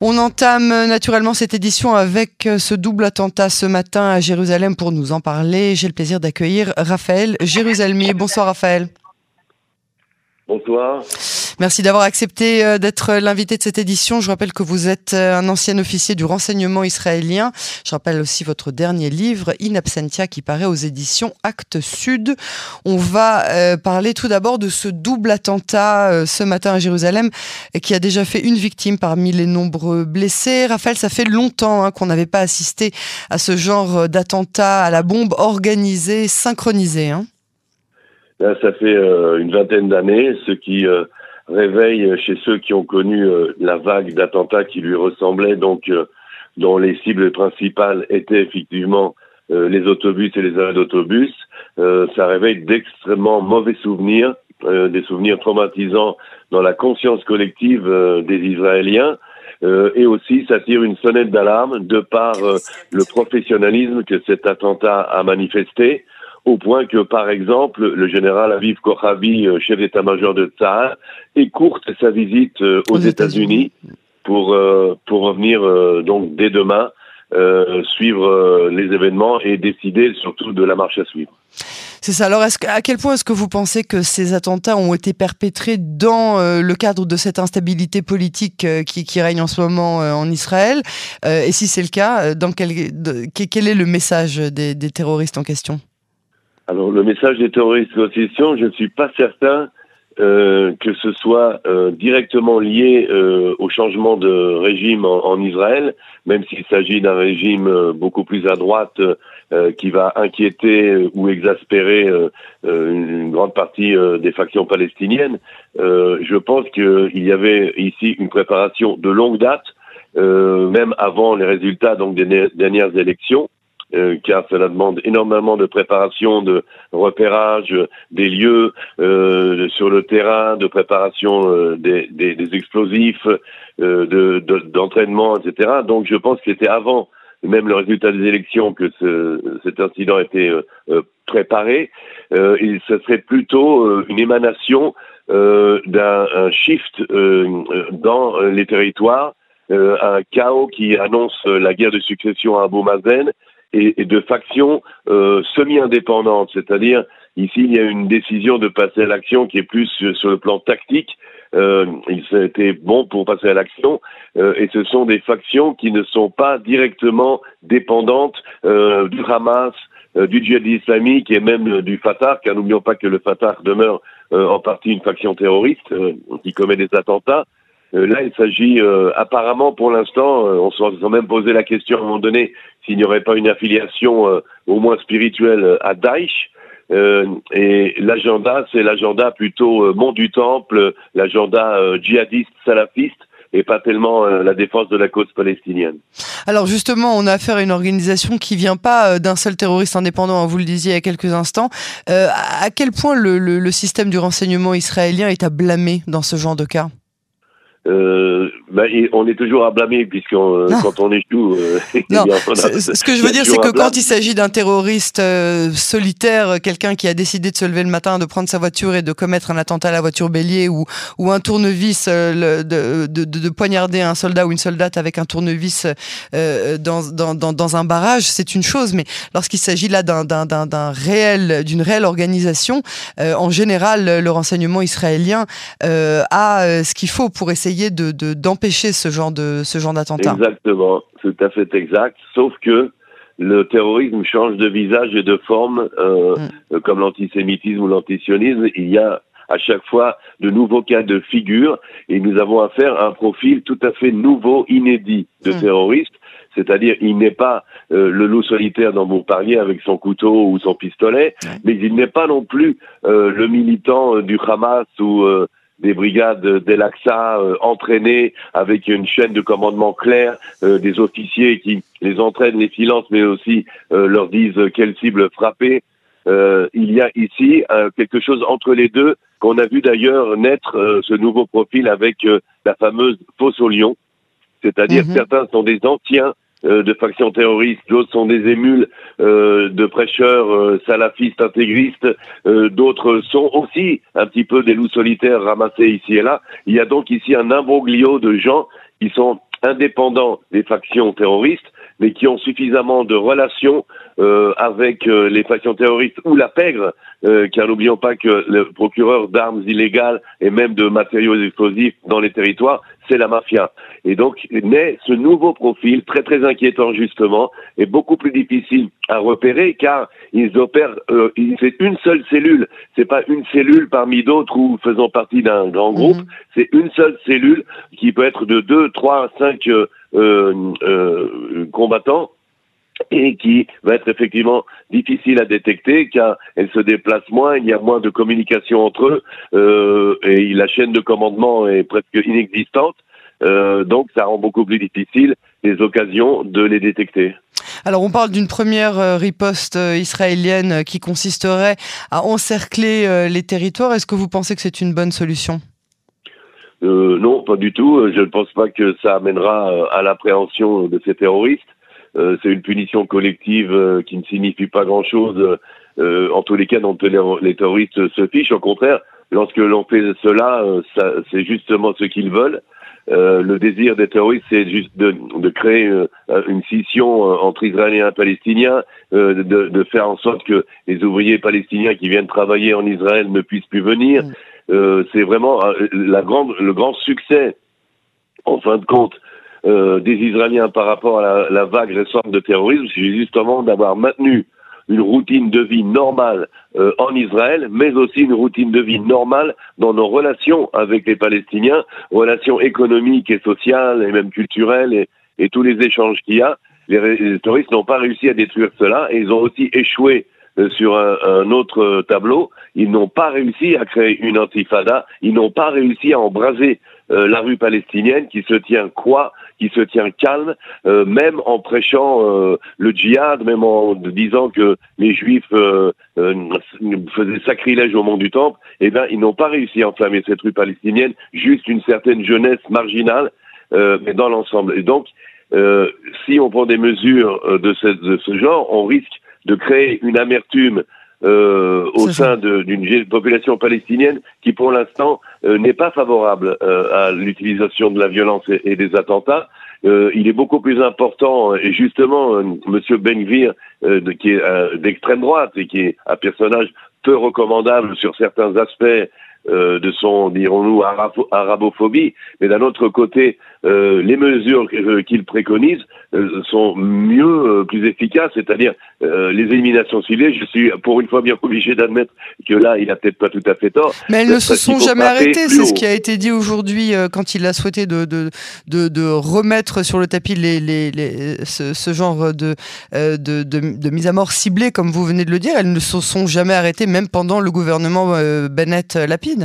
On entame naturellement cette édition avec euh, ce double attentat ce matin à Jérusalem. Pour nous en parler, j'ai le plaisir d'accueillir Raphaël Jérusalemier. Bonsoir Raphaël. Bonsoir. Merci d'avoir accepté euh, d'être l'invité de cette édition. Je rappelle que vous êtes euh, un ancien officier du renseignement israélien. Je rappelle aussi votre dernier livre, In Absentia, qui paraît aux éditions Actes Sud. On va euh, parler tout d'abord de ce double attentat ce matin à Jérusalem qui a déjà fait une victime parmi les nombreux blessés. Raphaël, ça fait longtemps hein, qu'on n'avait pas assisté à ce genre d'attentat à la bombe organisé, synchronisé. Hein. Ça fait une vingtaine d'années, ce qui réveille chez ceux qui ont connu euh, la vague d'attentats qui lui ressemblaient, donc euh, dont les cibles principales étaient effectivement euh, les autobus et les arrêts d'autobus, ça réveille d'extrêmement mauvais souvenirs, des souvenirs traumatisants dans la conscience collective des Israéliens. et aussi, ça tire une sonnette d'alarme de par le professionnalisme que cet attentat a manifesté, au point que, par exemple, le général Aviv Kochavi, euh, chef d'état-major de Tsahal, écourte sa visite euh, aux, États-Unis pour euh, pour revenir donc dès demain suivre les événements et décider surtout de la marche à suivre. C'est ça. Alors, à quel point est-ce que vous pensez que ces attentats ont été perpétrés dans le cadre de cette instabilité politique qui, règne en ce moment en Israël? Et si c'est le cas, dans quel, quel est le message des terroristes en question? Alors le message des terroristes de je ne suis pas certain euh, que ce soit euh, directement lié euh, au changement de régime en, Israël, même s'il s'agit d'un régime beaucoup plus à droite qui va inquiéter ou exaspérer une, grande partie des factions palestiniennes. je pense qu'il y avait ici une préparation de longue date, même avant les résultats donc des dernières élections. Euh, car cela demande énormément de préparation, de repérage des lieux euh, sur le terrain, de préparation euh, des, des, des, explosifs, euh, d'entraînement, de, etc. Donc je pense que c'était avant même le résultat des élections que ce, cet incident était préparé. et ce serait plutôt une émanation d'un shift dans les territoires, un chaos qui annonce la guerre de succession à Abou Mazen et, de factions euh, semi-indépendantes, c'est-à-dire ici il y a une décision de passer à l'action qui est plus sur, le plan tactique. Euh, il été bon pour passer à l'action euh, et ce sont des factions qui ne sont pas directement dépendantes euh, du Hamas, du djihad islamique et même du Fatah, car n'oublions pas que le Fatah demeure en partie une faction terroriste qui commet des attentats. Euh, là, il s'agit euh, apparemment, pour l'instant, euh, on s'est même posé la question à un moment donné s'il n'y aurait pas une affiliation au moins spirituelle à Daesh. et l'agenda, c'est l'agenda plutôt mont du temple, l'agenda djihadiste, salafiste, et pas tellement la défense de la cause palestinienne. Alors justement, on a affaire à une organisation qui vient pas d'un seul terroriste indépendant, hein, vous le disiez il y a quelques instants. à quel point le système du renseignement israélien est à blâmer dans ce genre de cas? Euh, ben, on est toujours à blâmer puisque euh, quand on échoue. Euh, non, ce que je veux dire, c'est que quand il s'agit d'un terroriste euh, solitaire, quelqu'un qui a décidé de se lever le matin, de prendre sa voiture et de commettre un attentat à la voiture bélier ou, ou un tournevis, de, de, de, de, poignarder un soldat ou une soldate avec un tournevis dans, dans, dans, dans, un barrage, c'est une chose. Mais lorsqu'il s'agit là d'un réel, d'une réelle organisation, en général, le renseignement israélien a ce qu'il faut pour essayer de d'empêcher ce genre de ce genre d'attentat. Exactement, tout à fait exact. Sauf que le terrorisme change de visage et de forme, euh, mm. euh, comme l'antisémitisme ou l'antisionisme. Il y a à chaque fois de nouveaux cas de figure et nous avons affaire à un profil tout à fait nouveau, inédit de mm. terroriste. C'est-à-dire, il n'est pas euh, le loup solitaire dont vous parliez avec son couteau ou son pistolet, mais il n'est pas non plus le militant du Hamas ou des brigades d'El-Aqsa euh, entraînées avec une chaîne de commandement claire, euh, des officiers qui les entraînent, les silences, mais aussi euh, leur disent quelle cible frapper. il y a ici quelque chose entre les deux qu'on a vu d'ailleurs naître ce nouveau profil avec la fameuse fosse au lion, c'est-à-dire mhm. certains sont des anciens euh, de factions terroristes, d'autres sont des émules euh, de prêcheurs euh, salafistes intégristes, d'autres sont aussi un petit peu des loups solitaires ramassés ici et là. Il y a donc ici un imbroglio de gens qui sont indépendants des factions terroristes, mais qui ont suffisamment de relations euh, avec euh, les factions terroristes ou la pègre, euh, car n'oublions pas que le procureur d'armes illégales et même de matériaux explosifs dans les territoires, c'est la mafia. Et donc naît ce nouveau profil très très inquiétant justement et beaucoup plus difficile à repérer car ils opèrent, euh, c'est une seule cellule, c'est pas une cellule parmi d'autres ou faisant partie d'un grand groupe, mhm. c'est une seule cellule qui peut être de deux, trois, cinq euh, euh, combattants et qui va être effectivement difficile à détecter car elle se déplace moins, il y a moins de communication entre eux euh, et la chaîne de commandement est presque inexistante. Euh, donc ça rend beaucoup plus difficile les occasions de les détecter. Alors on parle d'une première euh, riposte israélienne qui consisterait à encercler les territoires. Est-ce que vous pensez que c'est une bonne solution? Non, pas du tout. Je ne pense pas que ça amènera à l'appréhension de ces terroristes. Euh, c'est une punition collective euh, qui ne signifie pas grand-chose. Euh, en tous les cas, dont les, terroristes se fichent. Au contraire, lorsque l'on fait cela, c'est justement ce qu'ils veulent. le désir des terroristes, c'est juste de, créer une scission entre Israéliens et Palestiniens, de, de, faire en sorte que les ouvriers palestiniens qui viennent travailler en Israël ne puissent plus venir. Mm. c'est vraiment la grande, le grand succès, en fin de compte, euh, des Israéliens par rapport à la, vague récente de terrorisme, c'est justement d'avoir maintenu une routine de vie normale euh, en Israël, mais aussi une routine de vie normale dans nos relations avec les Palestiniens, relations économiques et sociales et même culturelles et, tous les échanges qu'il y a. Les, terroristes n'ont pas réussi à détruire cela et ils ont aussi échoué euh, sur un, autre tableau. Ils n'ont pas réussi à créer une antifada, ils n'ont pas réussi à embraser la rue palestinienne qui se tient quoi qui se tient calme, euh, même en prêchant euh, le djihad, même en disant que les juifs euh, faisaient sacrilège au mont du temple, eh bien, ils n'ont pas réussi à enflammer cette rue palestinienne, juste une certaine jeunesse marginale, mais dans l'ensemble. Et donc, si on prend des mesures de ce genre, on risque de créer une amertume euh, au sein d'une population palestinienne qui, pour l'instant, euh, n'est pas favorable euh, à l'utilisation de la violence et, des attentats. il est beaucoup plus important, et justement, Monsieur Benvir, qui est d'extrême droite et qui est un personnage peu recommandable sur certains aspects euh, de son, dirons-nous, arabophobie, mais d'un autre côté, euh, les mesures euh, qu'il préconise sont mieux, plus efficaces, c'est-à-dire les éliminations ciblées. Je suis pour une fois bien obligé d'admettre que là, il a peut-être pas tout à fait tort. Mais elles ne se sont jamais arrêtées, c'est ce qui a été dit aujourd'hui quand il a souhaité de, de, de, de, remettre sur le tapis les, les, les ce, ce, genre de, de, de, mise à mort ciblée, comme vous venez de le dire. Elles ne se sont jamais arrêtées, même pendant le gouvernement Bennett-Lapide.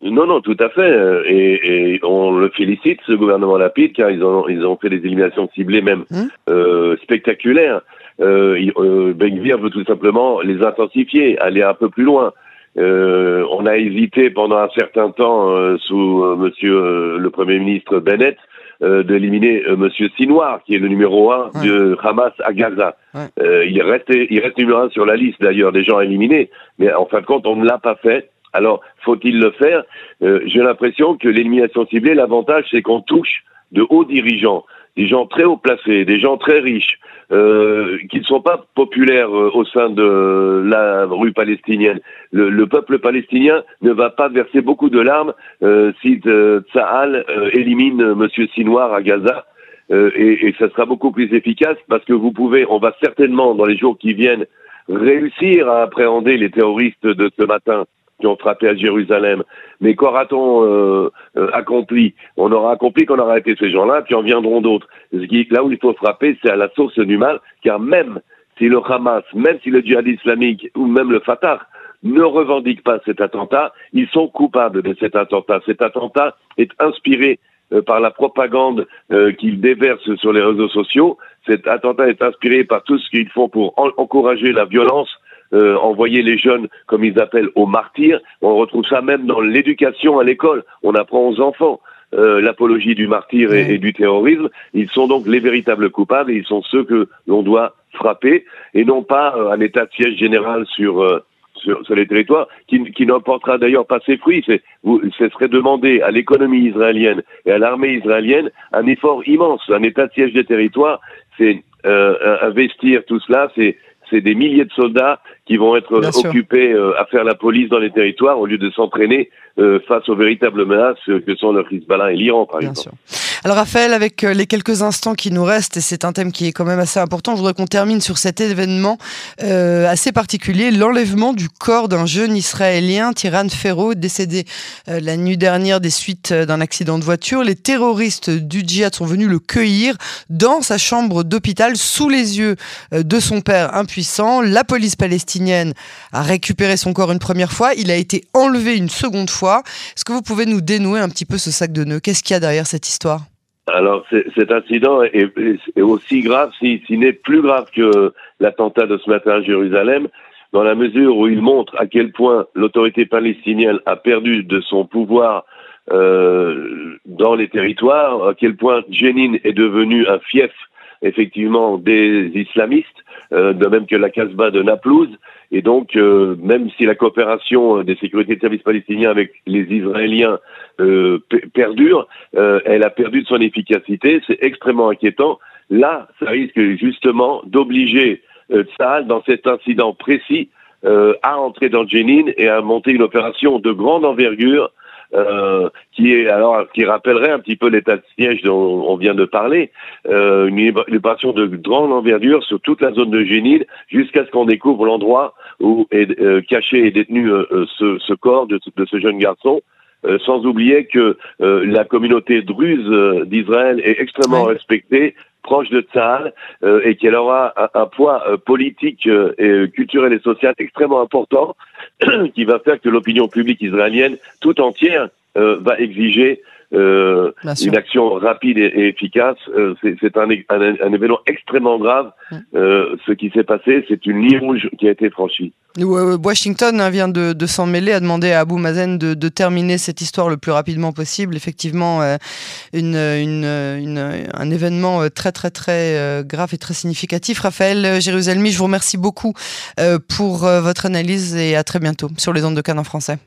Non, non, tout à fait. Et, et, on le félicite, ce gouvernement Lapide, car ils ont, ils ont fait des éliminations ciblées même hein euh, spectaculaires. Euh, euh, ben veut tout simplement les intensifier, aller un peu plus loin. Euh, on a hésité pendant un certain temps, euh, sous euh, Monsieur le Premier ministre Bennett, d'éliminer Monsieur Sinoir, qui est le numéro un de Hamas à Gaza. il, reste, il reste numéro un sur la liste d'ailleurs des gens éliminés, mais en fin de compte, on ne l'a pas fait. Alors, faut-il le faire euh, J'ai l'impression que l'élimination ciblée, l'avantage, c'est qu'on touche de hauts dirigeants, des gens très haut placés, des gens très riches, euh, qui ne sont pas populaires euh, au sein de la rue palestinienne. Le, peuple palestinien ne va pas verser beaucoup de larmes si Tsahal élimine M. Sinoir à Gaza. et, et ça sera beaucoup plus efficace parce que vous pouvez, on va certainement dans les jours qui viennent réussir à appréhender les terroristes de ce matin qui ont frappé à Jérusalem. Mais qu'aura-t-on euh, euh, accompli? On aura accompli qu'on aura arrêté ces gens-là, puis en viendront d'autres. Là où il faut frapper, c'est à la source du mal, car même si le Hamas, même si le djihad islamique ou même le Fatah ne revendiquent pas cet attentat, ils sont coupables de cet attentat. Cet attentat est inspiré euh, par la propagande qu'ils déversent sur les réseaux sociaux. Cet attentat est inspiré par tout ce qu'ils font pour encourager la violence, euh, envoyer les jeunes, comme ils appellent, aux martyrs. On retrouve ça même dans l'éducation à l'école. On apprend aux enfants euh, l'apologie du martyr et, du terrorisme. Ils sont donc les véritables coupables et ils sont ceux que l'on doit frapper et non pas euh, un état de siège général sur sur, sur les territoires, qui, qui n'emportera d'ailleurs pas ses fruits. C'est, vous, ce serait demander à l'économie israélienne et à l'armée israélienne un effort immense, un état de siège des territoires. C'est euh, investir tout cela, c'est c'est des milliers de soldats qui vont être occupés euh, à faire la police dans les territoires au lieu de s'entraîner euh, face aux véritables menaces que sont le Hezbollah et l'Iran, par exemple. Alors Raphaël, avec euh, les quelques instants qui nous restent, et c'est un thème qui est quand même assez important, je voudrais qu'on termine sur cet événement assez particulier, l'enlèvement du corps d'un jeune Israélien, Tiran Ferro, décédé la nuit dernière des suites d'un accident de voiture. Les terroristes du djihad sont venus le cueillir dans sa chambre d'hôpital sous les yeux de son père impuissant. La police palestinienne a récupéré son corps une première fois, il a été enlevé une seconde fois. Est-ce que vous pouvez nous dénouer un petit peu ce sac de nœuds? Qu'est-ce qu'il y a derrière cette histoire? Alors cet incident est, aussi grave, s'il si, n'est plus grave que l'attentat de ce matin à Jérusalem, dans la mesure où il montre à quel point l'autorité palestinienne a perdu de son pouvoir euh, dans les territoires, à quel point Jenin est devenu un fief effectivement des islamistes, de même que la Casbah de Naplouse. Et donc, euh, même si la coopération des sécurités de services palestiniens avec les Israéliens euh, perdure, elle a perdu de son efficacité. C'est extrêmement inquiétant. Là, ça risque justement d'obliger Tsahal, dans cet incident précis, à entrer dans Jenin et à monter une opération de grande envergure euh, qui est alors qui rappellerait un petit peu l'état de siège dont on vient de parler, euh, une, opération de grande envergure sur toute la zone de Génide jusqu'à ce qu'on découvre l'endroit où est euh, caché et détenu euh, ce, ce, corps de, de, ce jeune garçon. sans oublier que la communauté druze d'Israël est extrêmement respectée, proche de Tsahal euh, et qu'elle aura un, poids euh, politique, euh, culturel et social extrêmement important qui va faire que l'opinion publique israélienne tout entière va exiger euh, une action rapide et, efficace. Euh, c'est un, un, événement extrêmement grave. Mm. Euh, ce qui s'est passé, c'est une ligne rouge qui a été franchie. Washington hein, vient de, s'en mêler, a demandé à Abou Mazen de, terminer cette histoire le plus rapidement possible. Effectivement, une, un événement très très très grave et très significatif. Raphaël Jérusalemi, je vous remercie beaucoup pour votre analyse et à très bientôt sur les ondes de Cannes en français.